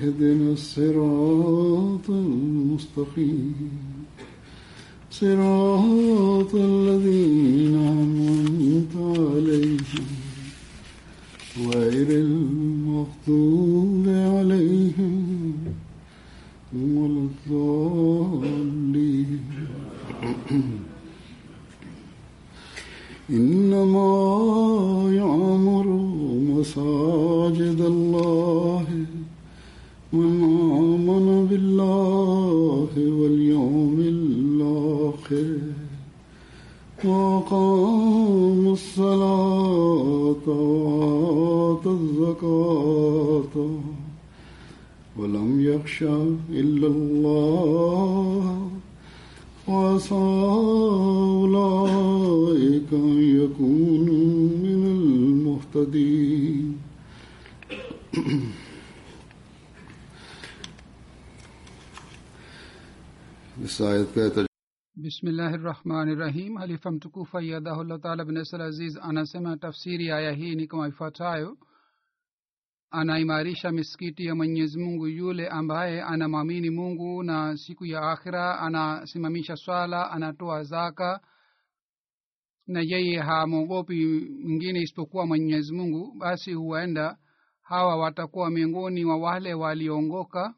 اهدنا الصراط المستقيم. صراط الذين bismillahi rahmani rahim halifa mtukufu ayadahullah taala bnasal aziz anasema tafsiri ya aya hii ni kama ifuatayo. Anaimarisha misikiti ya mwenyezi mungu yule ambaye anamwamini mungu na siku ya akhira anasimamisha swala anatoa zaka na yeye hamwogopi mwingine isipokuwa mwenyezi mungu basi huenda hawa watakuwa miongoni wa wale waliongoka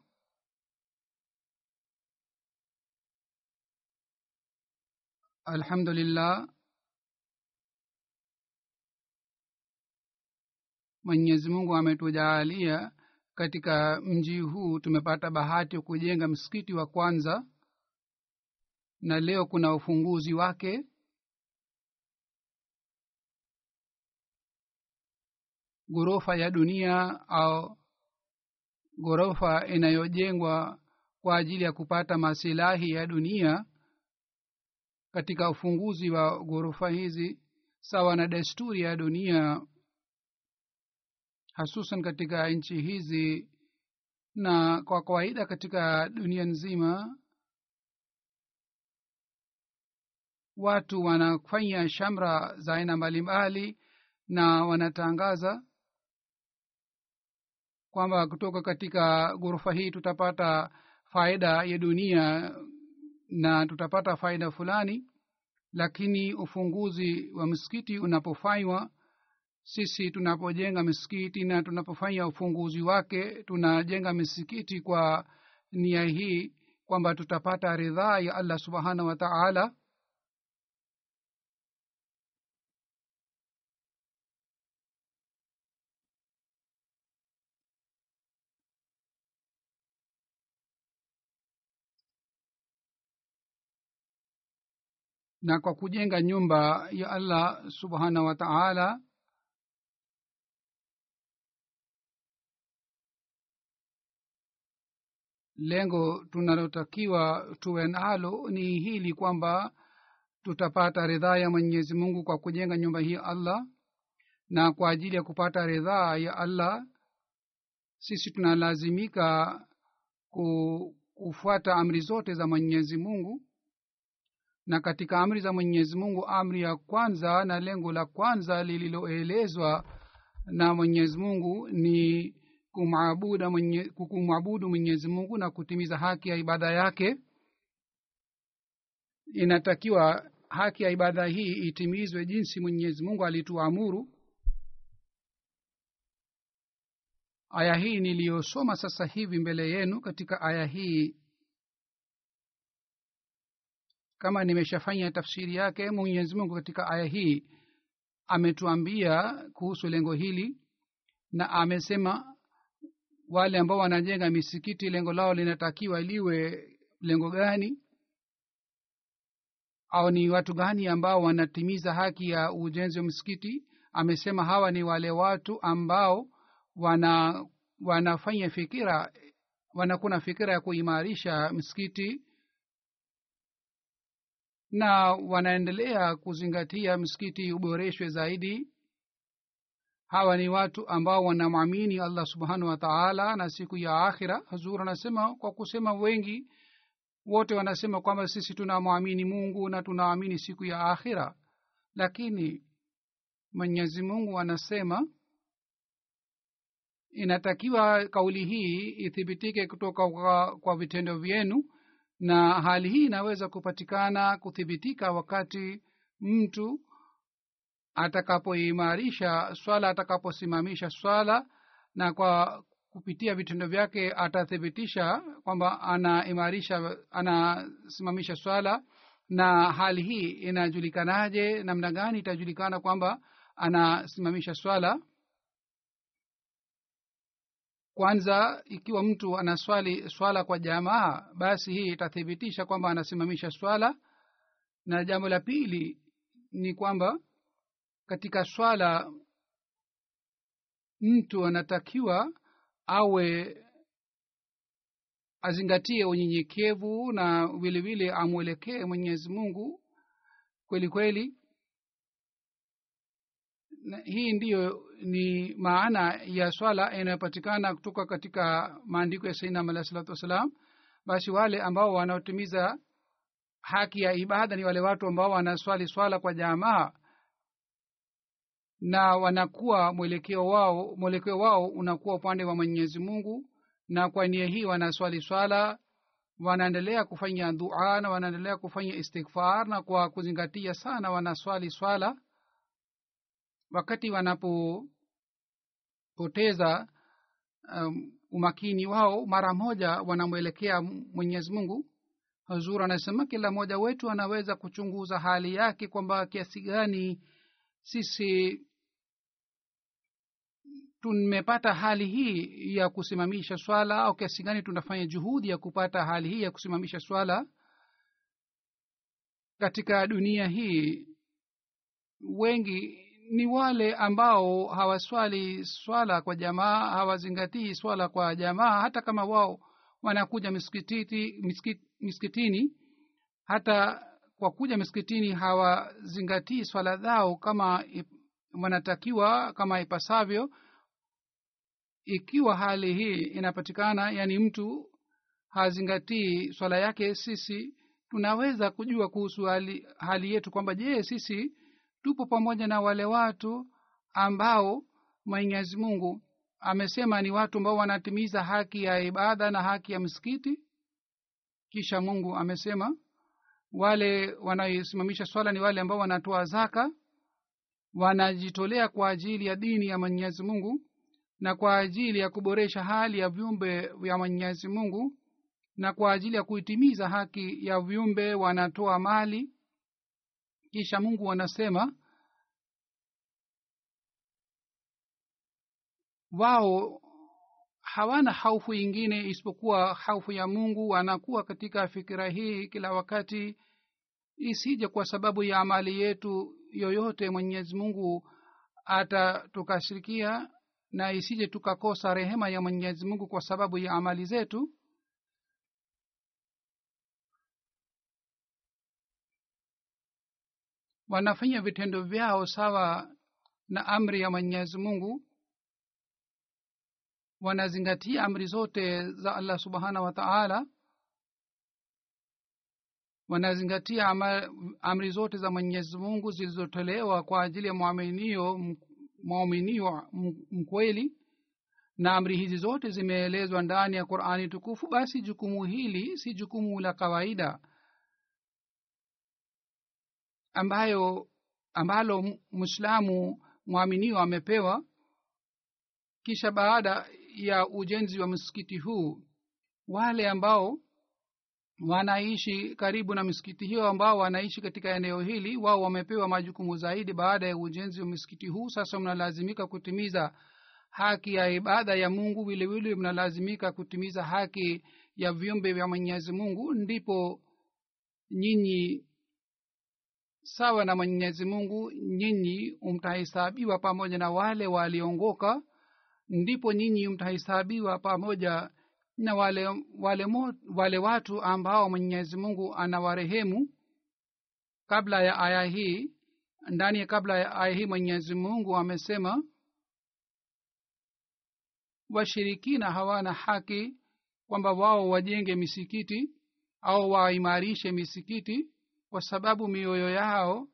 alhamdulillah mwenyezi mungu ametujaalia katika mji huu tumepata bahati kujenga msikiti wa kwanza na leo kuna ufunguzi wake. Ghorofa ya dunia au ghorofa inayojengwa kwa ajili ya kupata masilahi ya dunia katika ufunguzi wa ghorofa hizi sawa na desturi ya dunia hasusan katika nchi hizi na kwa kawaida katika dunia nzima watu wanafanya shamra za aina mbalimbali na wanatangaza kwamba kutoka katika ghorofa hii tutapata faida ya dunia na tutapata faida fulani lakini ufunguzi wa msikiti unapofanywa sisi tunapojenga misikiti na tunapofanya ufunguzi wake tunajenga misikiti kwa nia hii kwamba tutapata ridhaa ya allah subhanahu wa taala na kwa kujenga nyumba ya allah subhanahu wa taala lengo tunalotakiwa tuwe nalo ni hili kwamba tutapata ridhaa ya mwenyezi mungu kwa kujenga nyumba hii allah na kwa ajili ya kupata ridhaa ya allah sisi tunalazimika ku, kufuata amri zote za mwenyezi mungu na katika amri za mwenyezi mungu amri ya kwanza na lengo la kwanza lililoelezwa na mwenyezi mungu ni kumwabudu mwenye, mungu na kutimiza haki ya ibada yake. Inatakiwa haki ya ibada hii itimizwe jinsi mwenyezi mungu alituamuru. Aya hii niliyosoma sasa hivi mbele yenu katika aya hii kama nimeshafanya tafsiri yake mwenyezi mungu katika aya hii ametuambia kuhusu lengo hili na amesema wale ambao wanajenga misikiti lengo lao linatakiwa liwe lengo gani? Au ni watu gani ambao wanatimiza haki ya ujenzi wa msikiti? Amesema hawa ni wale watu ambao wana wanafanya fikira wanakuwa na fikira ya kuimarisha msikiti na wanaendelea kuzingatia msikiti uboreshwe zaidi. Hawa ni watu ambao wanamwamini allah subhanahu wa taala na siku ya akhira hazur anasema kwa kusema wengi wote wanasema kwamba sisi tunamwamini mungu na tunaamini siku ya akhira. Lakini mwenyezi mungu anasema inatakiwa kauli hii ithibitike kutoka kwa, kwa vitendo vyenu na hali hii inaweza kupatikana kuthibitika wakati mtu atakapoimarisha swala atakaposimamisha swala na kwa kupitia vitendo vyake atathibitisha kwamba anaimarisha anasimamisha swala. Na hali hii inajulikanaje? Namna gani itajulikana kwamba anasimamisha swala kwanza ikiwa mtu anaswali swala kwa jamaa basi hii itathibitisha kwamba anasimamisha swala. Na jambo la pili ni kwamba katika swala mtu anatakiwa awe azingatie unyenyekevu na vilevile amwelekee mwenyezi mungu kweli kweli. Hii ndiyo ni maana ya swala inayopatikana kutoka katika maandiko ya sainam alahi salatu wassalam. Basi wale ambao wanaotimiza haki ya ibada ni wale watu ambao wanaswali swala kwa jamaa na wanakuwa mwelekeo wao mwelekeo wao unakuwa upande wa mwenyezi mungu na kwa nia hii wanaswali swala wanaendelea kufanya dua na wanaendelea kufanya istighfar na kwa kuzingatia sana wanaswali swala. Wakati wanapopoteza um, umakini wao mara moja wanamwelekea mwenyezi mungu. Hazur anasema kila mmoja wetu anaweza kuchunguza hali yake kwamba kiasi gani sisi tumepata hali hii ya kusimamisha swala au kiasi gani tunafanya juhudi ya kupata hali hii ya kusimamisha swala. Katika dunia hii wengi ni wale ambao hawaswali swala kwa jamaa hawazingatii swala kwa jamaa. Hata kama wao wanakuja miskititi, miskit, miskitini hata kwa kuja miskitini hawazingatii swala zao kama wanatakiwa kama ipasavyo. Ikiwa hali hii inapatikana yani mtu hazingatii swala yake sisi tunaweza kujua kuhusu hali, hali yetu kwamba je sisi tupo pamoja na wale watu ambao mwenyezi mungu amesema ni watu ambao wanatimiza haki ya ibada na haki ya msikiti. Kisha mungu amesema wale wanaosimamisha swala ni wale ambao wanatoa zaka wanajitolea kwa ajili ya dini ya mwenyezi mungu na kwa ajili ya kuboresha hali ya viumbe vya mwenyezi mungu na kwa ajili ya kuitimiza haki ya viumbe wanatoa mali kisha mungu anasema wao hawana haufu ingine isipokuwa haufu ya mungu wanakuwa katika fikira hii kila wakati isije kwa sababu ya amali yetu yoyote mwenyezi mungu atatukashirikia na isije tukakosa rehema ya mwenyezi mungu kwa sababu ya amali zetu wanafanya vitendo vyao sawa na amri ya mwenyezi mungu wanazingatia amri zote za allah subhanahu wa taala wanazingatia amri zote za mwenyezi mungu zilizotolewa kwa ajili ya mwaminio mwaminio mkweli na amri hizi zote zimeelezwa ndani ya qurani tukufu basi jukumu hili si jukumu la kawaida ambayo ambalo mwislamu mwaminio amepewa. Kisha baada ya ujenzi wa msikiti huu wale ambao wanaishi karibu na misikiti hiyo ambao wanaishi katika eneo hili wao wamepewa majukumu zaidi baada ya ujenzi wa misikiti huu. Sasa mnalazimika kutimiza haki ya ibada ya mungu vilevile mnalazimika kutimiza haki ya viumbe vya mwenyezi mungu. Ndipo nyinyi sawa na mwenyezi mungu nyinyi mtahesabiwa pamoja na wale waliongoka ndipo nyinyi mtahesabiwa pamoja na wale wale, mo, wale watu ambao mwenyezi mungu anawarehemu. Kabla ya aya hii ndani ya kabla ya aya hii mwenyezi mungu amesema washirikina hawana haki kwamba wao wajenge misikiti au waimarishe misikiti kwa sababu mioyo yao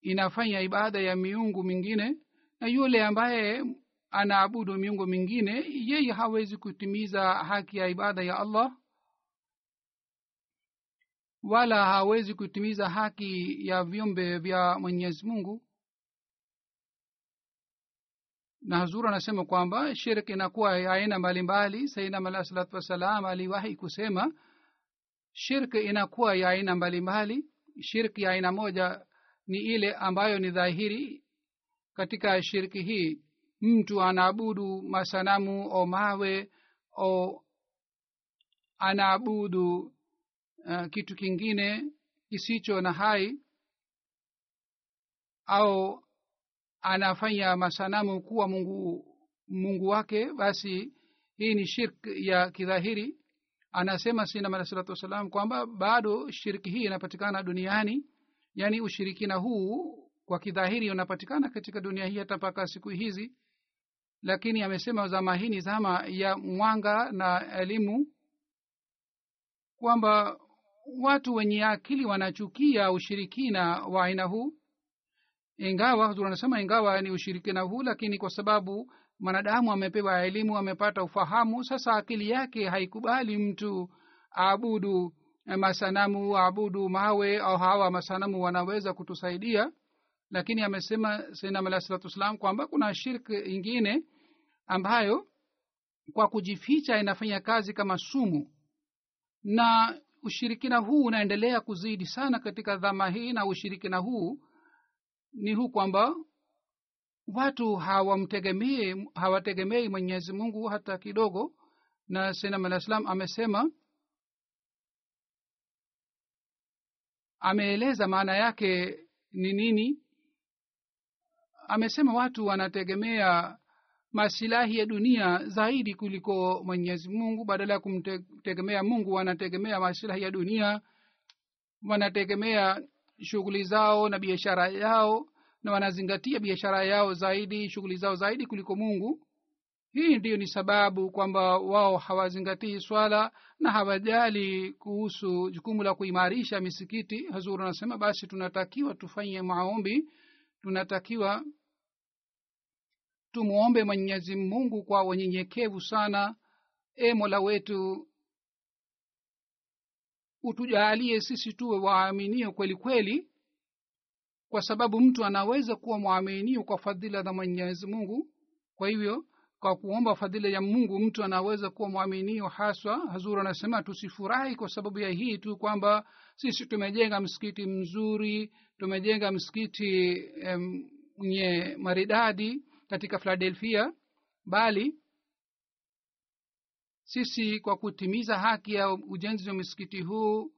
inafanya ibada ya miungu mingine na yule ambaye anaabudu miungu mingine yeye hawezi kutimiza haki ya ibada ya allah wala hawezi kutimiza haki ya viumbe vya mwenyezi mungu. Na hazur anasema kwamba shirk inakuwa aina mbalimbali. Sainam alah salatu wassalam aliwahi kusema shirk inakuwa ya aina mbalimbali. Shirki ya aina moja ni ile ambayo ni dhahiri katika shirki hii. Mtu anaabudu masanamu o mawe o anaabudu uh, kitu kingine kisicho na hai au anafanya masanamu kuwa mungu mungu wake basi hii ni shirk ya kidhahiri anasema sinam alah salatu wassalam kwamba bado shirki hii inapatikana duniani yaani ushirikina huu kwa kidhahiri unapatikana katika dunia hii hata mpaka siku hizi. Lakini amesema zama hii ni zama ya mwanga na elimu kwamba watu wenye akili wanachukia ushirikina wa aina huu. Ingawa anasema ingawa ni ushirikina huu lakini kwa sababu mwanadamu amepewa elimu amepata ufahamu. Sasa akili yake haikubali mtu aabudu masanamu aabudu mawe au hawa masanamu wanaweza kutusaidia. Lakini amesema sainam alah salatu wassalam kwamba kuna shirk ingine ambayo kwa kujificha inafanya kazi kama sumu. Na ushirikina huu unaendelea kuzidi sana katika dhama hii na ushirikina huu ni huu kwamba watu hawamtegemei hawategemei mwenyezi mungu hata kidogo. Na sainam alah amesema ameeleza maana yake ni nini? Amesema watu wanategemea masilahi ya dunia zaidi kuliko mwenyezi mungu. Badala ya kumtegemea mungu wanategemea masilahi ya dunia wanategemea shughuli zao na biashara yao na wanazingatia biashara yao zaidi shughuli zao zaidi kuliko mungu. Hii ndiyo ni sababu kwamba wao hawazingatii swala na hawajali kuhusu jukumu la kuimarisha misikiti. Hazuru anasema basi tunatakiwa tufanye maombi tunatakiwa tumwombe mwenyezi mungu kwa wenyenyekevu sana. E mola wetu utujaalie sisi tuwe waaminio kweli kweli kwa sababu mtu anaweza kuwa mwaminio kwa fadhila za mwenyezi mungu. Kwa hivyo kwa kuomba fadhila ya mungu mtu anaweza kuwa mwaminio haswa hazuru anasema tusifurahi kwa sababu ya hii tu kwamba sisi tumejenga msikiti mzuri tumejenga msikiti mwenye maridadi katika philadelphia bali sisi kwa kutimiza haki ya ujenzi wa msikiti huu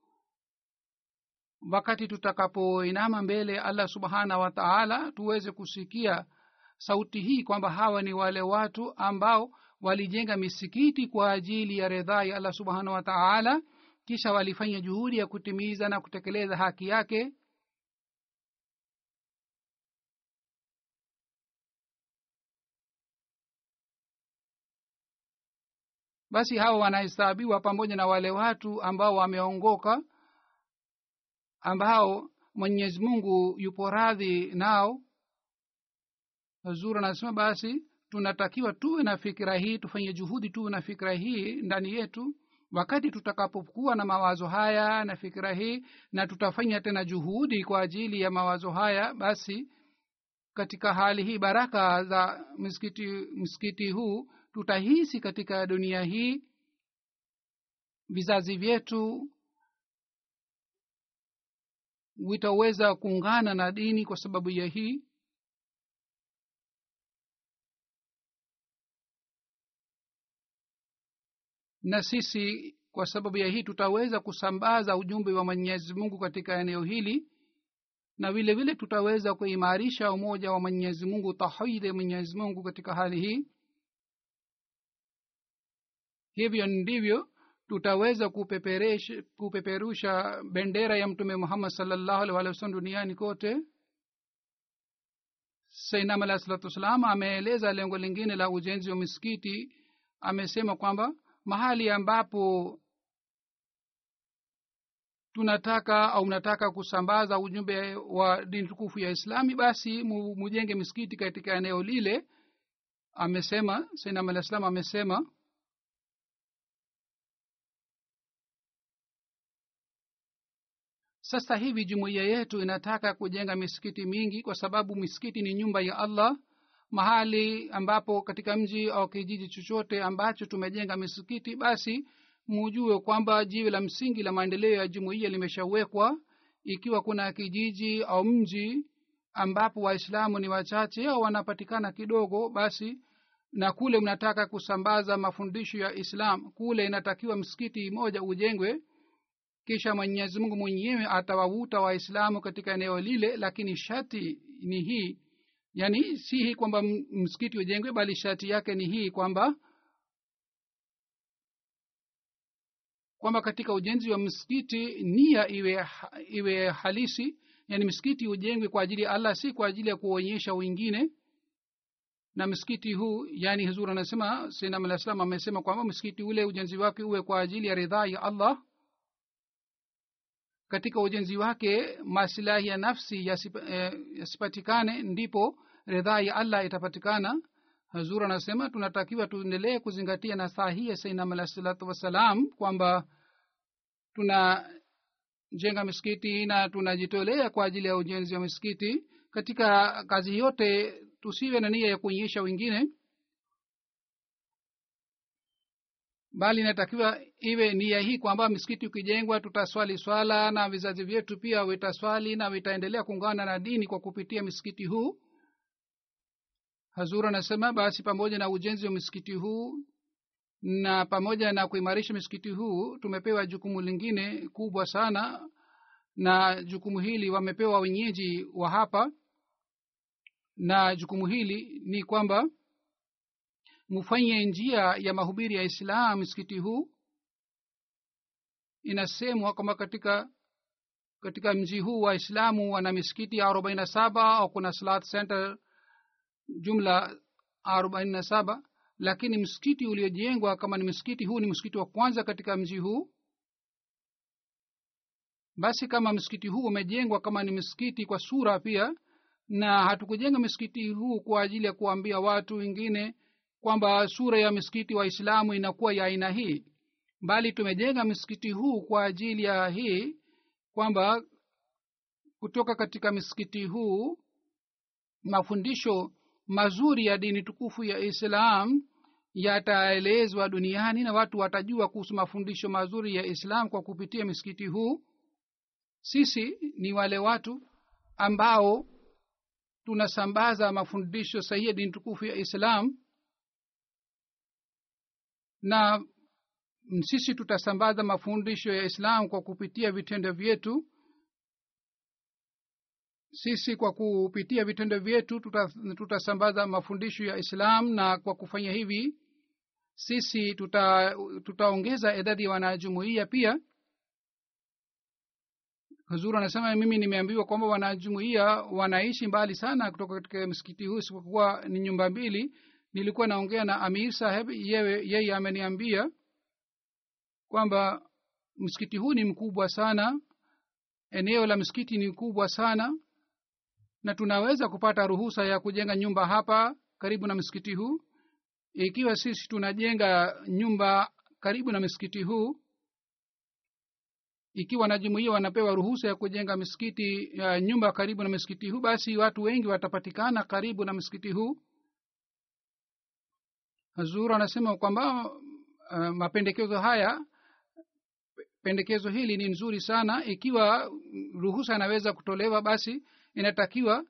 wakati tutakapoinama mbele allah subhanahu wa taala tuweze kusikia sauti hii kwamba hawa ni wale watu ambao walijenga misikiti kwa ajili ya redhaa ya allah subhanahu wa taala kisha walifanya juhudi ya kutimiza na kutekeleza haki yake. Basi hawa wanahesabiwa pamoja na wale watu ambao wameongoka ambao mwenyezi mungu yupo radhi nao. Hazur anasema basi tunatakiwa tuwe na fikira hii tufanye juhudi tuwe na fikira hii ndani yetu. Wakati tutakapokuwa na mawazo haya na fikira hii na tutafanya tena juhudi kwa ajili ya mawazo haya basi katika hali hii baraka za msikiti msikiti huu tutahisi katika dunia hii vizazi vyetu vitaweza kuungana na dini kwa sababu ya hii? Na sisi kwa sababu ya hii tutaweza kusambaza ujumbe wa mwenyezi mungu katika eneo hili na vile vile tutaweza kuimarisha umoja wa mwenyezi mungu tahidi ya mwenyezi mungu katika hali hii. Hivyo ndivyo tutaweza kupeperusha, bendera ya mtume muhammad salllahu wasallam duniani kote. Sainam alahi salatu wassalam ameeleza lengo lingine la ujenzi wa misikiti. Amesema kwamba mahali ambapo tunataka au mnataka kusambaza ujumbe wa dini tukufu ya islami basi mujenge misikiti katika eneo lile. Amesema sainam alah salam amesema sasa hivi jumuiya yetu inataka kujenga misikiti mingi kwa sababu misikiti ni nyumba ya allah mahali ambapo katika mji au kijiji chochote ambacho tumejenga misikiti basi mujue kwamba jiwe la msingi la maendeleo ya jumuiya limeshawekwa ikiwa kuna kijiji au mji ambapo waislamu ni wachache au wanapatikana kidogo basi na kule mnataka kusambaza mafundisho ya islam kule inatakiwa msikiti moja ujengwe kisha mwenyezi mungu mwenyewe atawavuta waislamu katika eneo lile lakini shati ni hii. Yani si hii kwamba msikiti ujengwe bali shati yake ni hii kwamba kwamba katika ujenzi wa msikiti nia iwe iwe halisi. Yani msikiti ujengwe kwa ajili ya allah si kwa ajili ya kuonyesha wengine. Na msikiti huu yani huzur anasema alah salam amesema kwamba msikiti ule ujenzi wake uwe kwa ajili ya ridhaa ya allah katika ujenzi wake masilahi ya nafsi yasipatikane eh, ndipo ridhaa ya allah itapatikana. Hazur anasema tunatakiwa tuendelee kuzingatia na saa hii ya sainam alah wassalam kwamba tunajenga misikiti na tunajitolea kwa ajili ya ujenzi wa misikiti. Katika kazi yote tusiwe na nia ya kuonyesha wengine bali inatakiwa iwe nia hii kwamba misikiti ukijengwa tutaswali swala na vizazi vyetu pia vitaswali na vitaendelea kuungana na dini kwa kupitia misikiti huu. Hazur anasema basi pamoja na ujenzi wa misikiti huu na pamoja na kuimarisha misikiti huu tumepewa jukumu lingine kubwa sana na jukumu hili wamepewa wenyeji wa hapa na jukumu hili ni kwamba mufanye njia ya mahubiri ya islam msikiti huu? Inasemwa kwamba katika katika mji huu waislamu wana misikiti arobaini na saba au kuna salat center jumla arobaini na saba lakini msikiti uliojengwa kama ni msikiti huu ni msikiti wa kwanza katika mji huu? Basi kama msikiti huu umejengwa kama ni msikiti kwa sura pia na hatukujenga msikiti huu kwa ajili ya kuambia watu wengine kwamba sura ya misikiti waislamu inakuwa ya aina hii. Bali tumejenga misikiti huu kwa ajili ya hii kwamba kutoka katika misikiti huu mafundisho mazuri ya dini tukufu ya islam yataelezwa duniani na watu watajua kuhusu mafundisho mazuri ya islam kwa kupitia misikiti huu. Sisi ni wale watu ambao tunasambaza mafundisho sahihi ya dini tukufu ya islam na sisi tutasambaza mafundisho ya islam kwa kupitia vitendo vyetu. Sisi kwa kupitia vitendo vyetu tutasambaza tuta mafundisho ya islam na kwa kufanya hivi sisi tutaongeza tuta idadi ya wanajumuia pia. Huzur anasema mimi nimeambiwa kwamba wanajumuia wanaishi mbali sana kutoka katika msikiti huu isipokuwa ni nyumba mbili nilikuwa naongea na amir saheb yeye ameniambia kwamba msikiti huu ni mkubwa sana eneo la msikiti ni kubwa sana na tunaweza kupata ruhusa ya kujenga nyumba hapa karibu na msikiti huu. Ikiwa sisi tunajenga nyumba karibu na msikiti huu ikiwa wanajumuia wanapewa ruhusa ya kujenga misikiti uh, nyumba karibu na msikiti huu basi watu wengi watapatikana karibu na msikiti huu hazur anasema kwamba uh, mapendekezo haya pendekezo hili ni nzuri sana. Ikiwa ruhusa inaweza kutolewa basi inatakiwa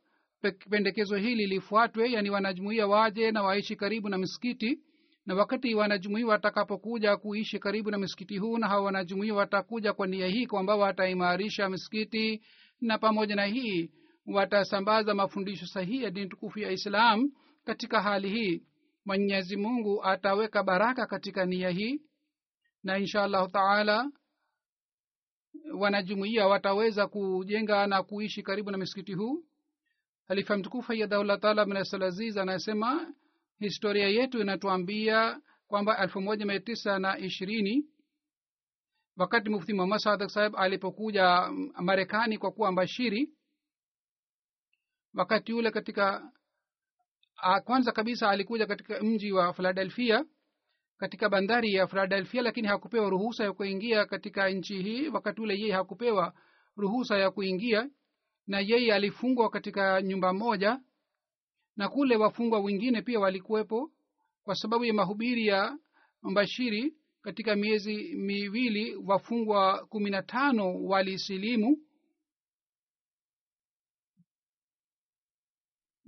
pendekezo hili lifuatwe yani wanajumuia waje na waishi karibu na msikiti. Na wakati wanajumuia watakapokuja kuishi karibu na msikiti huu na hawa wanajumuia watakuja kwa nia hii kwamba wataimarisha msikiti na pamoja na hii watasambaza mafundisho sahihi ya dini tukufu ya islam katika hali hii mwenyezi mungu ataweka baraka katika nia hii na insha allahu taala wanajumuia wataweza kujenga na kuishi karibu na misikiti huu. Halifa mtukufu ayadahullah taala bnasalaziz anasema historia yetu inatuambia kwamba elfu moja mia tisa na ishirini wakati mufti muhammad sadak saheb alipokuja marekani kwa kuwa mbashiri wakati ule katika kwanza kabisa alikuja katika mji wa philadelphia katika bandari ya philadelphia lakini hakupewa ruhusa ya kuingia katika nchi hii. Wakati ule yeye hakupewa ruhusa ya kuingia na yeye alifungwa katika nyumba moja na kule wafungwa wengine pia walikuwepo kwa sababu ya mahubiri ya mbashiri. Katika miezi miwili wafungwa kumi na tano walisilimu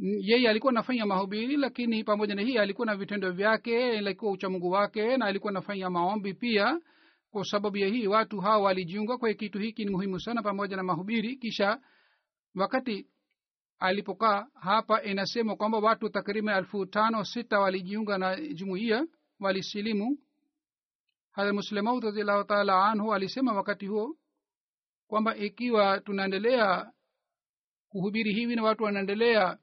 yeye alikuwa anafanya mahubiri lakini pamoja na hii alikuwa na vitendo vyake alikuwa uchamungu wake na alikuwa anafanya maombi pia. Kwa sababu ya hii watu hawa walijiunga kwa kitu hiki ni muhimu sana pamoja na mahubiri. Kisha wakati alipokaa hapa inasema kwamba watu takriban elfu tano sita walijiunga na jumuiya walisilimu. Hadha taala anhu alisema wakati huo kwamba ikiwa tunaendelea kuhubiri hivi na watu wanaendelea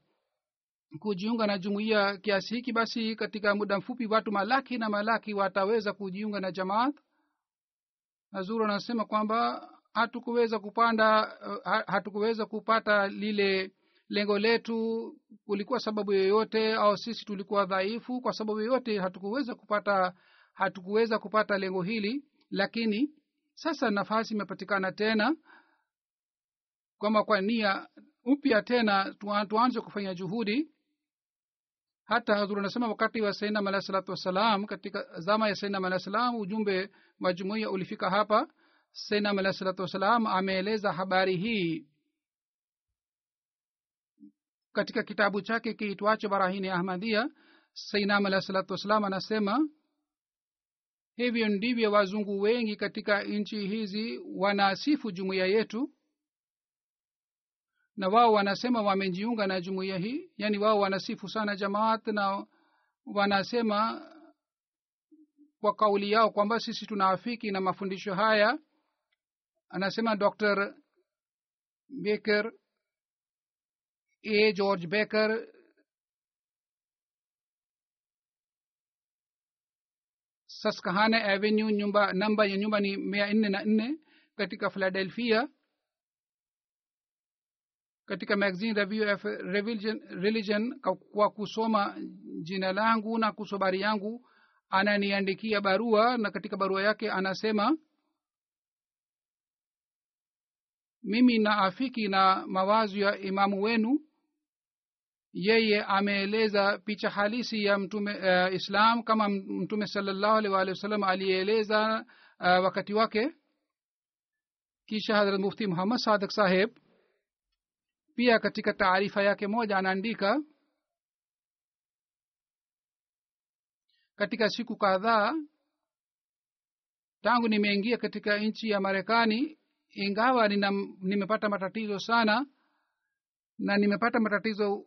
kujiunga na jumuiya kiasi hiki basi katika muda mfupi watu malaki na malaki wataweza kujiunga na jamaat. Nazuru anasema kwamba hatukuweza kupanda hatukuweza kupata lile lengo letu. Kulikuwa sababu yoyote au sisi tulikuwa dhaifu? Kwa sababu yoyote hatukuweza kupata hatukuweza kupata lengo hili. Lakini sasa nafasi imepatikana tena kwamba kwa nia upya tena tuanze kufanya juhudi hata hazur anasema wakati wa sainam alahi salatu wassalam katika zama ya sainam alahi salam ujumbe majumuia ulifika hapa. Sainam alahi salatu wassalam ameeleza habari hii katika kitabu chake kiitwacho barahini ahmadia sainam alahi salatu wassalam anasema hivyo ndivyo wazungu wengi katika nchi hizi wanasifu jumuiya yetu na wao wanasema wamejiunga na jumuiya hii yaani wao wanasifu sana jamaat na wanasema kwa kauli yao kwamba sisi tunaafiki na mafundisho haya. Anasema dr baker a. George baker saskahana avenue nyumba namba ya nyumba ni mia nne na nne katika philadelphia katika magazine review of religion, religion kwa kusoma jina langu na kusobari yangu ananiandikia barua na katika barua yake anasema mimi na afiki na mawazo ya imamu wenu yeye ameeleza picha halisi ya mtume uh, islam kama mtume salallahu alih waalihi wasallam aliyeeleza uh, wakati wake. Kisha hadrat mufti muhammad sadak saheb pia katika taarifa yake moja anaandika katika siku kadhaa tangu nimeingia katika nchi ya marekani ingawa nina, nimepata matatizo sana na nimepata matatizo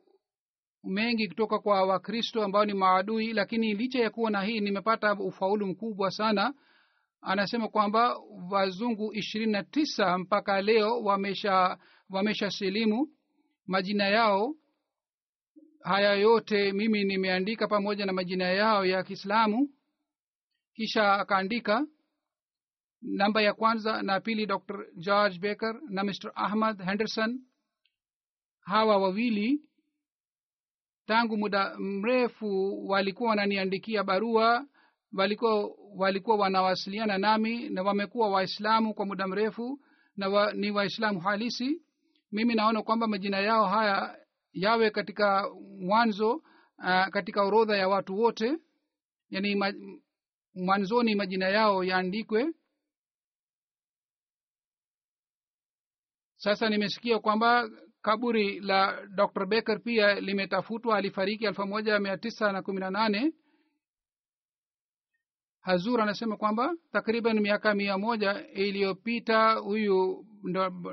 mengi kutoka kwa wakristo ambao ni maadui lakini licha ya kuwa na hii nimepata ufaulu mkubwa sana. Anasema kwamba wazungu ishirini na tisa mpaka leo wamesha wamesha silimu majina yao. Haya yote mimi nimeandika pamoja na majina yao ya kiislamu. Kisha akaandika namba ya kwanza na pili dr george baker na mr ahmad henderson. Hawa wawili tangu muda mrefu walikuwa wananiandikia barua walikuwa walikuwa wanawasiliana nami na wamekuwa waislamu kwa muda mrefu na wa, ni waislamu halisi mimi naona kwamba majina yao haya yawe katika mwanzo uh, katika orodha ya watu wote. Yani ma, mwanzoni majina yao yaandikwe. Sasa nimesikia kwamba kaburi la dr becker pia limetafutwa alifariki elfu moja mia tisa na kumi na nane. Hazur anasema kwamba takriban miaka mia moja iliyopita huyu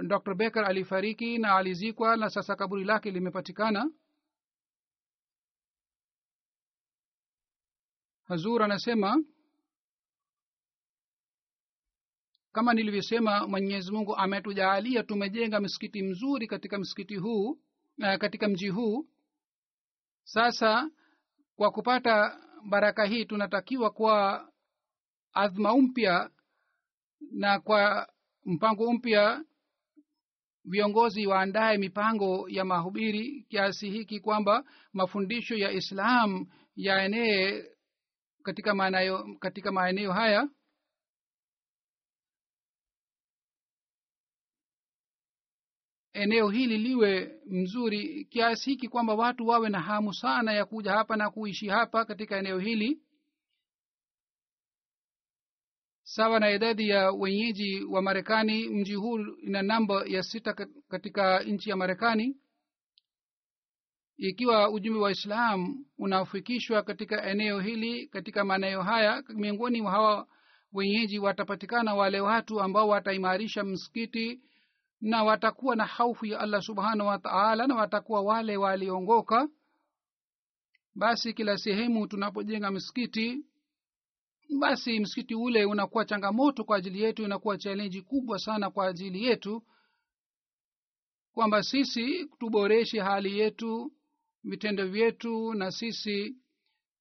dr becker alifariki na alizikwa na sasa kaburi lake limepatikana. Hazur anasema kama nilivyosema mwenyezi mungu ametujaalia tumejenga msikiti mzuri katika msikiti huu uh, katika mji huu. Sasa kwa kupata baraka hii tunatakiwa kwa adhma mpya na kwa mpango mpya viongozi waandaye mipango ya mahubiri kiasi hiki kwamba mafundisho ya islam yaenee katika maeneo katika maeneo haya. Eneo hili liwe mzuri kiasi hiki kwamba watu wawe na hamu sana ya kuja hapa na kuishi hapa katika eneo hili sawa na idadi ya wenyeji wa marekani mji huu ina namba ya sita katika nchi ya marekani. Ikiwa ujumbe wa islam unafikishwa katika eneo hili katika maeneo haya miongoni mwa hawa wenyeji watapatikana wale watu ambao wataimarisha msikiti na watakuwa na haufu ya allah subhanahu wataala na watakuwa wale waliongoka basi kila sehemu tunapojenga msikiti basi msikiti ule unakuwa changamoto kwa ajili yetu inakuwa chalenji kubwa sana kwa ajili yetu kwamba sisi tuboreshe hali yetu vitendo vyetu na sisi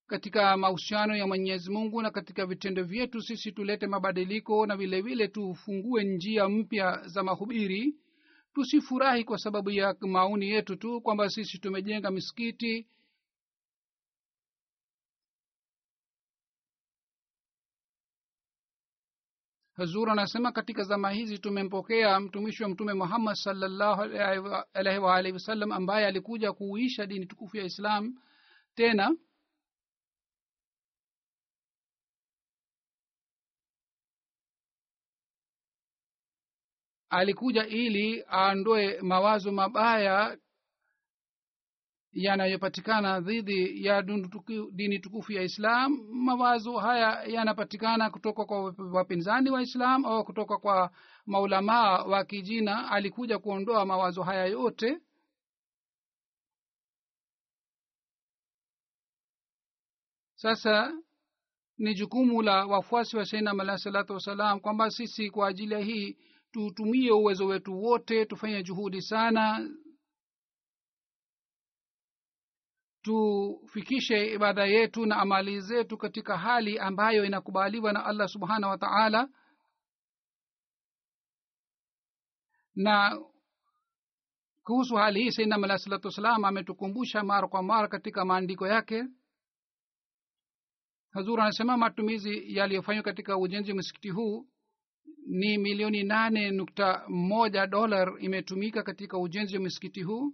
katika mahusiano ya mwenyezi mungu na katika vitendo vyetu sisi tulete mabadiliko na vile vile tufungue njia mpya za mahubiri. Tusifurahi kwa sababu ya maoni yetu tu kwamba sisi tumejenga misikiti hazur anasema katika zama hizi tumempokea mtumishi wa mtume muhammad salllahu alaihi waalihi wasallam ambaye alikuja kuuisha dini tukufu ya islam. Tena alikuja ili aondoe mawazo mabaya yanayopatikana dhidi ya dini tukufu ya islam. Mawazo haya yanapatikana kutoka kwa wapinzani wa islam au kutoka kwa maulamaa wa kijina. Alikuja kuondoa mawazo haya yote. Sasa ni jukumu la wafuasi wa sainam alahi salatu wassalam kwamba sisi kwa ajili ya hii tutumie uwezo wetu wote tufanye juhudi sana tufikishe ibada yetu na amali zetu katika hali ambayo inakubaliwa na allah subhanahu wa taala. Na kuhusu hali hii sainam alahi salatu wassalam ametukumbusha mara kwa mara katika maandiko yake. Hazur anasema matumizi yaliyofanywa katika ujenzi msikiti huu ni milioni nane nukta moja dolar imetumika katika ujenzi wa msikiti huu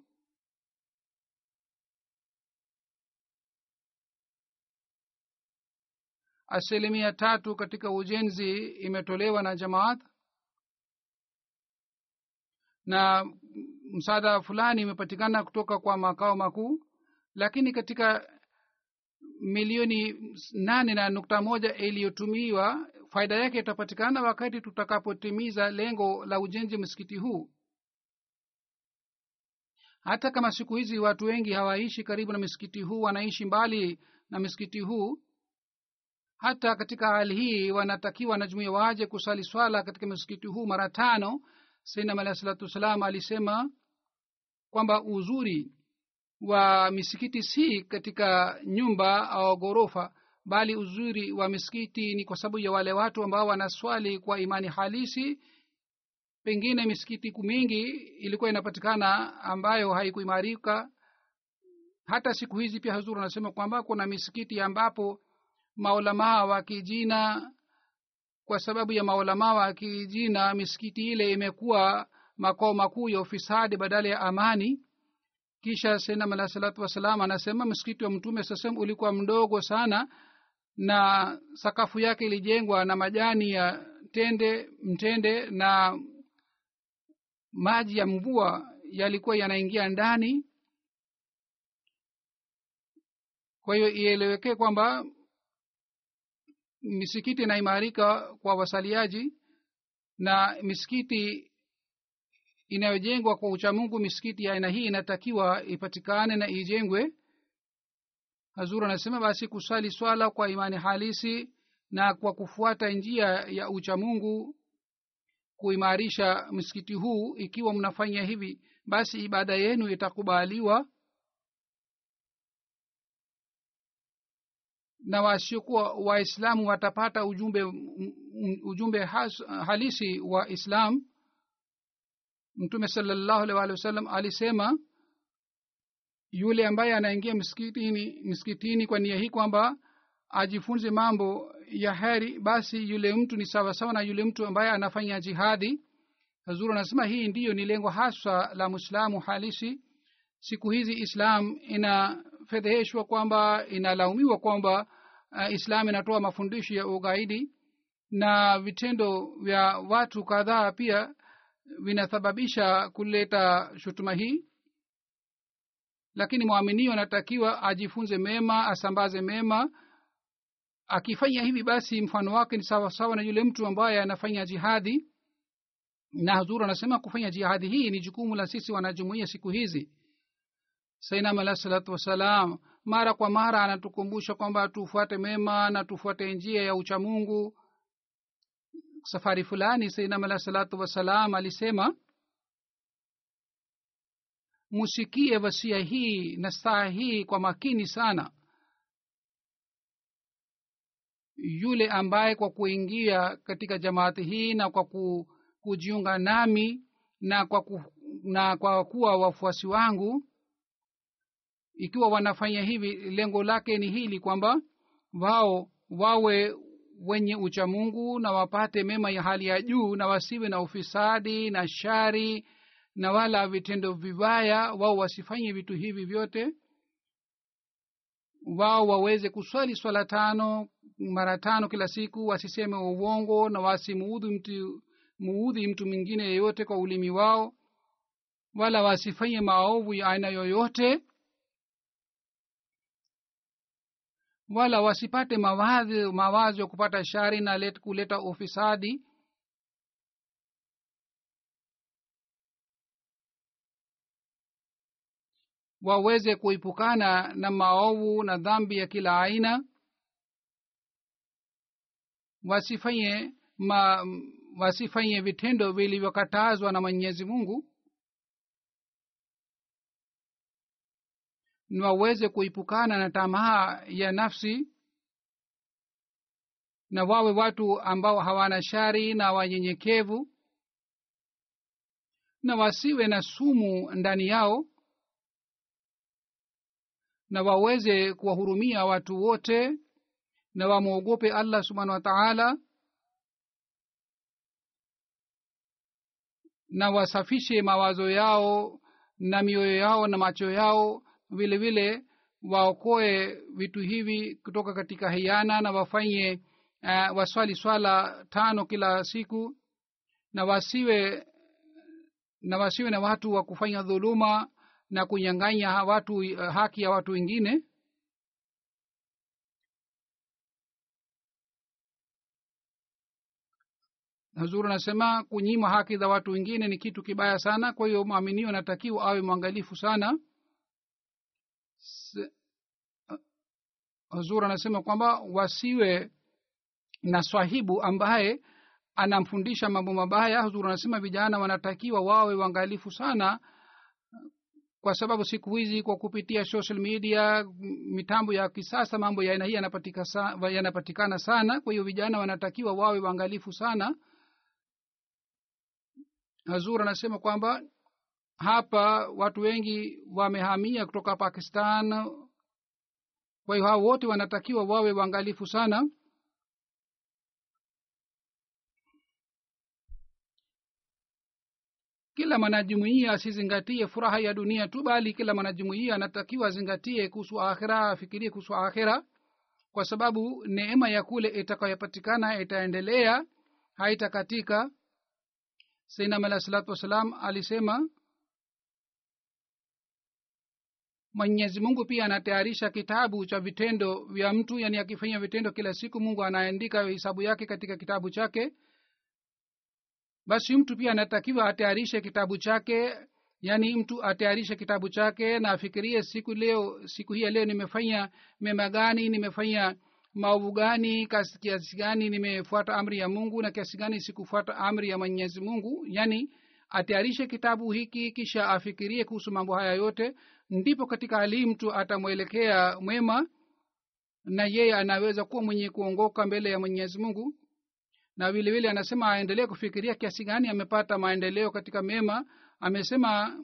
asilimia tatu katika ujenzi imetolewa na jamaat. Na msaada fulani imepatikana kutoka kwa makao makuu. Lakini katika milioni nane na nukta moja iliyotumiwa faida yake itapatikana wakati tutakapotimiza lengo la ujenzi msikiti huu. Hata kama siku hizi watu wengi hawaishi karibu na msikiti huu wanaishi mbali na msikiti huu hata katika hali hii wanatakiwa najumuia waje kusali swala katika msikiti huu mara tano. Sainam alahi salatu wassalam alisema kwamba uzuri wa misikiti si katika nyumba au ghorofa bali uzuri wa misikiti ni kwa sababu ya wale watu ambao wanaswali kwa imani halisi. Pengine misikiti mingi ilikuwa inapatikana ambayo haikuimarika. Hata siku hizi pia hazuru anasema kwamba kuna misikiti ambapo maulamaa wa kijina. Kwa sababu ya maulamaa wa kijina misikiti ile imekuwa makao makuu ya ufisadi badala ya amani. Kisha senam alah salatu wassalam anasema msikiti wa mtume sasem ulikuwa mdogo sana na sakafu yake ilijengwa na majani ya tende mtende na maji ya mvua yalikuwa yanaingia ndani. Kwa hiyo ielewekee kwamba misikiti inaimarika kwa wasaliaji na misikiti inayojengwa kwa uchamungu misikiti ya aina hii inatakiwa ipatikane na ijengwe. Hazur anasema basi kusali swala kwa imani halisi na kwa kufuata njia ya uchamungu kuimarisha msikiti huu. Ikiwa mnafanya hivi basi ibada yenu itakubaliwa na wasiokuwa waislamu watapata ujumbe ujumbe has, halisi wa islam. Mtume salllahu alih walih wasallam alisema yule ambaye anaingia msikitini msikitini kwa nia hii kwamba ajifunze mambo ya heri basi yule mtu ni sawasawa na yule mtu ambaye anafanya jihadi. Hazuru anasema hii ndiyo ni lengo haswa la mwislamu halisi. Siku hizi islam inafedheheshwa kwamba inalaumiwa kwamba uh, islam inatoa mafundisho ya ugaidi na vitendo vya watu kadhaa pia vinasababisha kuleta shutuma hii. Lakini mwaminio anatakiwa ajifunze mema asambaze mema. Akifanya hivi basi mfano wake ni sawasawa na yule mtu ambaye anafanya jihadi. Na hazuru anasema kufanya jihadi hii ni jukumu la sisi wanajumuia siku hizi sainam alah salatu wassalam mara kwa mara anatukumbusha kwamba tufuate mema na tufuate njia ya uchamungu safari fulani sainam alah salatu wassalam alisema musikie wasia hii na saa hii kwa makini sana. Yule ambaye kwa kuingia katika jamaati hii na kwa ku, kujiunga nami na kwa, ku, na kwa kuwa wafuasi wangu ikiwa wanafanya hivi lengo lake ni hili kwamba wao wawe wenye uchamungu na wapate mema ya hali ya juu na wasiwe na ufisadi na shari na wala vitendo vibaya wao wasifanye vitu hivi vyote. Wao waweze kuswali swala tano mara tano kila siku wasiseme uongo na wasimuudhi mtu mtu mwingine yeyote kwa ulimi wao wala wasifanye maovu ya aina yoyote wala wasipate mawazo mawazo ya kupata shari na let, kuleta ufisadi. Waweze kuipukana na maovu na dhambi ya kila aina. Wasifanye ma, wasifanye vitendo vilivyokatazwa na mwenyezi mungu na waweze kuipukana na tamaa ya nafsi na wawe watu ambao hawana shari na wanyenyekevu na wasiwe na sumu ndani yao na waweze kuwahurumia watu wote na wamwogope allah subhanahu wa taala na wasafishe mawazo yao na mioyo yao na macho yao vile vile waokoe vitu hivi kutoka katika hiana na wafanye uh, waswali swala tano kila siku na wasiwe na wasiwe na watu wa kufanya dhuluma na kunyang'anya watu uh, haki ya watu wengine. Hazuru anasema kunyima haki za watu wengine ni kitu kibaya sana kwa hiyo mwaminio anatakiwa awe mwangalifu sana hazur anasema kwamba wasiwe na swahibu ambaye anamfundisha mambo mabaya. Hazur anasema vijana wanatakiwa wawe waangalifu sana kwa sababu siku hizi kwa kupitia social media mitambo ya kisasa mambo ya aina hii yanapatika yanapatikana sana. Kwa hiyo vijana wanatakiwa wawe waangalifu sana. Hazur anasema kwamba hapa watu wengi wamehamia kutoka pakistan. Kwa hiyo hao wote wanatakiwa wawe waangalifu sana. Kila mwanajumuia asizingatie furaha ya dunia tu bali kila mwanajumuia anatakiwa azingatie kuhusu akhira afikirie kuhusu akhira kwa sababu neema ya kule itakayopatikana itaendelea haitakatika. Sainam alah salatu wassalam alisema mwenyezi mungu pia anatayarisha kitabu cha vitendo vya mtu yani akifanya vitendo kila siku mungu anaandika hisabu yake katika kitabu chake. Basi mtu pia anatakiwa atayarishe kitabu chake yaani mtu atayarishe kitabu chake na afikirie siku leo siku hii ya leo nimefanya mema gani nimefanya maovu gani kiasi gani nimefuata amri ya mungu na kiasi gani sikufuata amri ya mwenyezi mungu. Yaani atayarishe kitabu hiki kisha afikirie kuhusu mambo haya yote ndipo katika hali hii mtu atamwelekea mwema na yeye anaweza kuwa mwenye kuongoka mbele ya mwenyezi mungu. Na vilevile vile anasema aendelee kufikiria kiasi gani amepata maendeleo katika mema. Amesema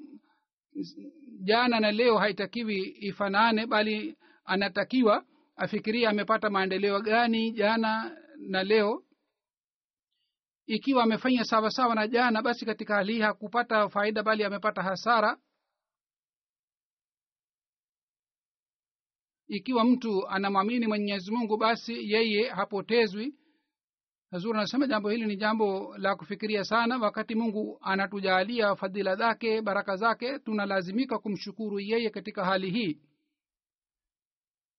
jana na leo haitakiwi ifanane bali anatakiwa afikirie amepata maendeleo gani jana na leo. Ikiwa amefanya sawasawa sawa na jana basi katika hali hii hakupata faida bali amepata hasara ikiwa mtu anamwamini mwenyezi mungu basi yeye hapotezwi. Hazur anasema jambo hili ni jambo la kufikiria sana. Wakati mungu anatujalia fadhila zake baraka zake tunalazimika kumshukuru yeye katika hali hii.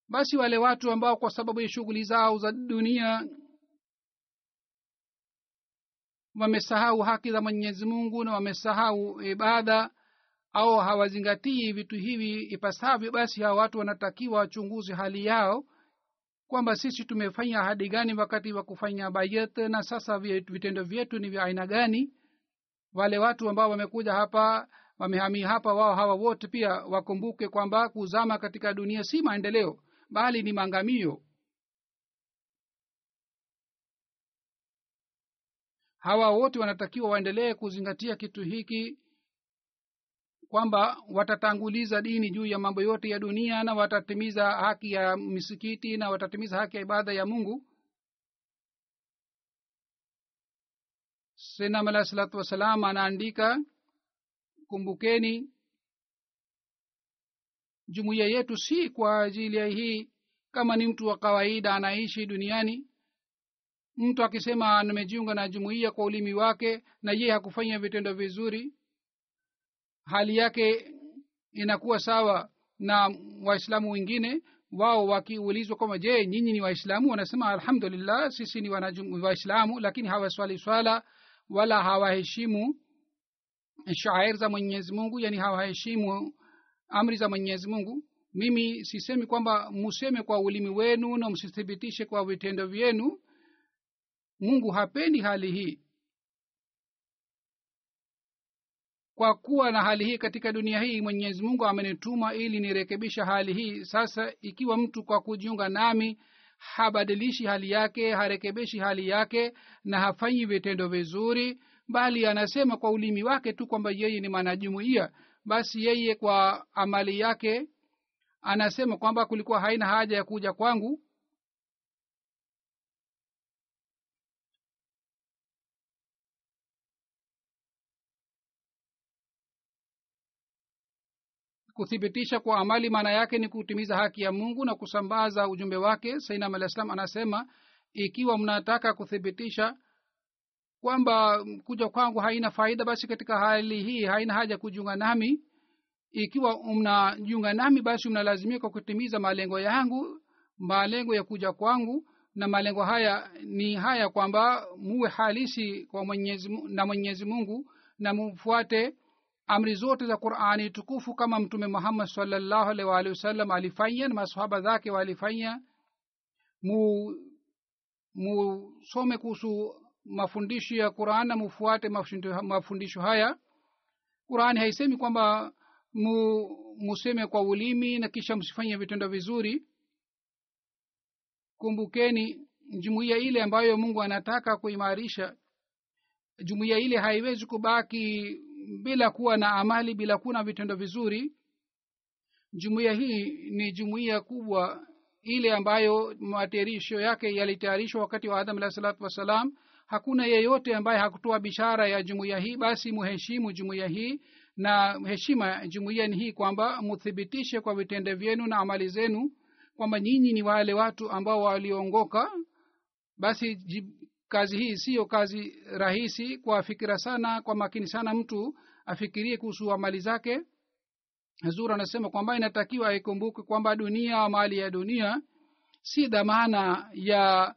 Basi wale watu ambao kwa sababu ya shughuli zao za dunia wamesahau haki za mwenyezi mungu na wamesahau ibada au hawazingatii vitu hivi ipasavyo basi hawa watu wanatakiwa wachunguze hali yao kwamba sisi tumefanya ahadi gani wakati wa kufanya bayet na sasa vitendo vyetu ni vya aina gani? Wale watu ambao wamekuja hapa wamehamia hapa wao hawa wote pia wakumbuke kwamba kuzama katika dunia si maendeleo bali ni maangamio hawa wote wanatakiwa waendelee kuzingatia kitu hiki kwamba watatanguliza dini juu ya mambo yote ya dunia na watatimiza haki ya misikiti na watatimiza haki ya ibada ya mungu. Senam alahi salatu wassalam anaandika kumbukeni jumuiya yetu si kwa ajili ya hii kama ni mtu wa kawaida anaishi duniani. Mtu akisema nimejiunga na jumuiya kwa ulimi wake na yeye hakufanya vitendo vizuri hali yake inakuwa sawa na waislamu wengine wao wakiulizwa kwamba je nyinyi ni waislamu? Wanasema alhamdulillah sisi ni waislamu lakini hawaswali swala wala hawaheshimu shair za mwenyezi mungu yani hawaheshimu amri za mwenyezi mungu. Mimi sisemi kwamba museme kwa ulimi wenu na msithibitishe kwa vitendo vyenu. Mungu hapendi hali hii kwa kuwa na hali hii katika dunia hii mwenyezi mungu amenituma ili nirekebisha hali hii. Sasa ikiwa mtu kwa kujiunga nami habadilishi hali yake harekebeshi hali yake na hafanyi vitendo vizuri bali anasema kwa ulimi wake tu kwamba yeye ni mwanajumuia basi yeye kwa amali yake anasema kwamba kulikuwa haina haja ya kuja kwangu kuthibitisha kwa amali maana yake ni kutimiza haki ya mungu na kusambaza ujumbe wake sainam alah salam anasema ikiwa mnataka kuthibitisha kwamba kuja kwangu haina faida basi katika hali hii haina haja kujiunga nami. Ikiwa mnajiunga nami basi mnalazimika kutimiza malengo yangu malengo ya kuja kwangu na malengo haya ni haya kwamba muwe halisi kwa mwenyezi, na mwenyezi mungu na mufuate amri zote za qurani tukufu kama mtume muhammad salllahu alaihi waalihi wasallam alifanya na masahaba zake walifanya. Mu kuhusu mafundisho ya quran na mufuate mafundisho- mafundisho haya. Qurani haisemi kwamba mu, museme kwa ulimi na kisha msifanye vitendo vizuri. Kumbukeni jumuiya ile ambayo mungu anataka kuimarisha. Jumuiya ile haiwezi kubaki bila kuwa na amali bila kuwa na vitendo vizuri jumuiya hii ni jumuiya kubwa ile ambayo matayarisho yake yalitayarishwa wakati wa adam alahi salatu wassalam. Hakuna yeyote ambaye hakutoa bishara ya jumuiya hii. Basi muheshimu jumuiya hii na heshima jumuiya ni hii kwamba muthibitishe kwa vitendo vyenu na amali zenu kwamba nyinyi ni wale watu ambao waliongoka. Basi kazi hii siyo kazi rahisi kwa fikira sana kwa makini sana mtu afikirie kuhusu amali zake. Zur anasema kwamba inatakiwa aikumbuke kwamba dunia mali ya dunia si dhamana ya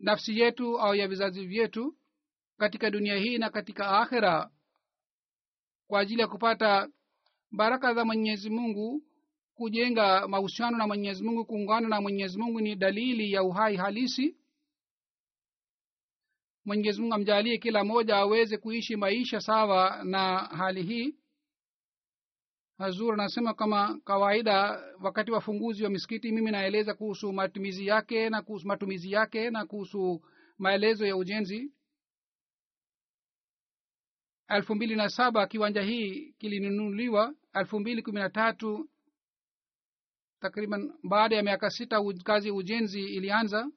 nafsi yetu au ya vizazi vyetu katika dunia hii na katika akhira kwa ajili ya kupata baraka za mwenyezi mungu kujenga mahusiano na mwenyezi mungu kuungana na mwenyezi mungu ni dalili ya uhai halisi mwenyezi mungu amjalie kila mmoja aweze kuishi maisha sawa na hali hii. Hazur anasema kama kawaida wakati wa funguzi wa misikiti mimi naeleza kuhusu matumizi yake na kuhusu matumizi yake na kuhusu maelezo ya ujenzi. Elfu mbili na saba kiwanja hii kilinunuliwa. Elfu mbili kumi na tatu takriban baada ya miaka sita kazi ujenzi ilianza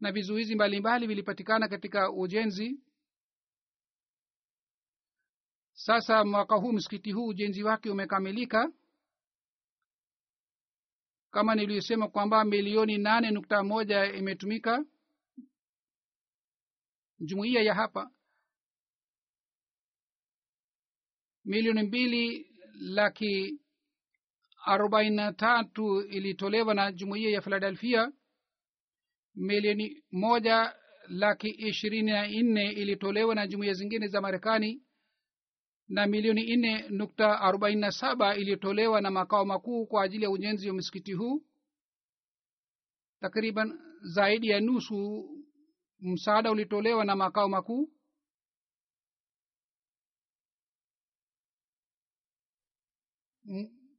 na vizuizi mbalimbali vilipatikana katika ujenzi. Sasa mwaka huu msikiti huu ujenzi wake umekamilika. Kama niliyosema kwamba milioni nane nukta moja imetumika. Jumuiya ya hapa milioni mbili laki arobaini na tatu ilitolewa na jumuiya ya philadelphia milioni moja laki ishirini na nne ilitolewa na jumuiya zingine za marekani na milioni nne nukta arobaini na saba iliyotolewa na makao makuu kwa ajili ya ujenzi wa msikiti huu. Takriban zaidi ya nusu msaada ulitolewa na makao makuu.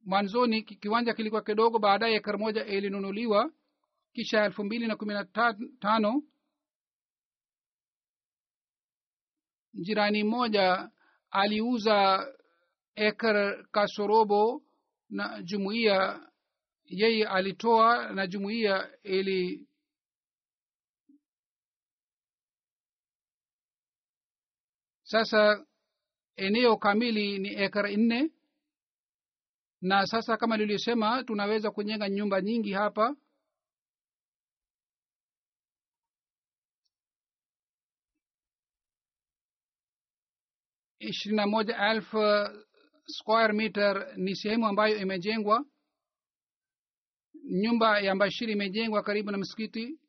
Mwanzoni kiwanja kilikuwa kidogo baadaye ekar moja ilinunuliwa kisha elfu mbili na kumi na tano jirani mmoja aliuza ekar kasorobo na jumuiya yeye alitoa na jumuiya ili sasa eneo kamili ni ekar nne. Na sasa kama nilivyosema tunaweza kujenga nyumba nyingi hapa ishirini na moja elfu square meter ni sehemu ambayo imejengwa. Nyumba ya mbashiri imejengwa karibu na msikiti.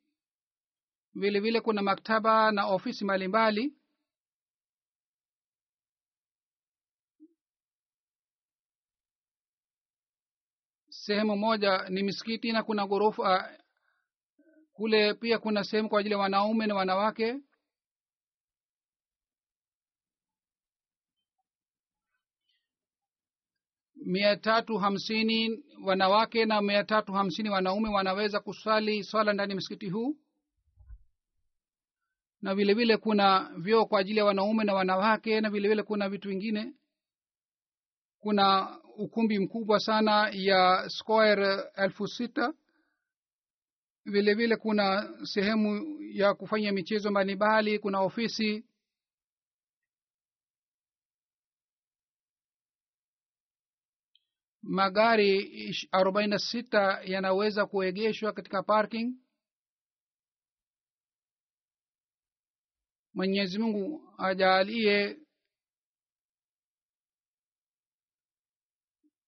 Vile vile kuna maktaba na ofisi mbalimbali. Sehemu moja ni misikiti na kuna ghorofa kule pia kuna sehemu kwa ajili ya wanaume na wanawake mia tatu hamsini wanawake na mia tatu hamsini wanaume wanaweza kuswali swala ndani ya msikiti huu? Na vile vile kuna vyoo kwa ajili ya wanaume na wanawake na vile vile kuna vitu vingine? Kuna ukumbi mkubwa sana ya square elfu sita. Vile vile kuna sehemu ya kufanya michezo mbalimbali kuna ofisi magari arobaini na sita yanaweza kuegeshwa katika parking? Mwenyezi mungu ajaalie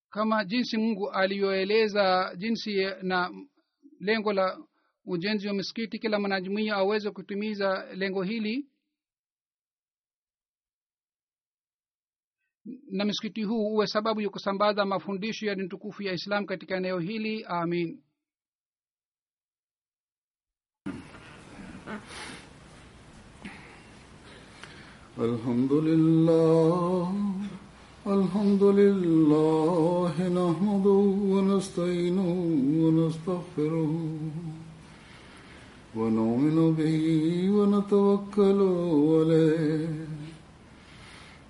kama jinsi mungu aliyoeleza jinsi na lengo la ujenzi wa misikiti kila mwanajumuia aweze kutimiza lengo hili na msikiti huu uwe sababu ya kusambaza mafundisho ya dini tukufu ya islam katika eneo hili amin الحمد لله الحمد لله نحمده ونستعينه ونستغفره ونؤمن به ونتوكل عليه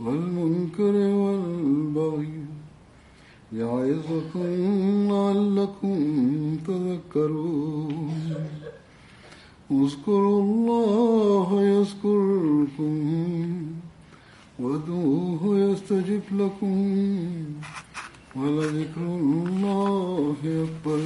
والمنكر والبغي يعظكم لعلكم تذكرون. اذكروا الله يذكركم وادعوه يستجب لكم ولذكر الله أكبر.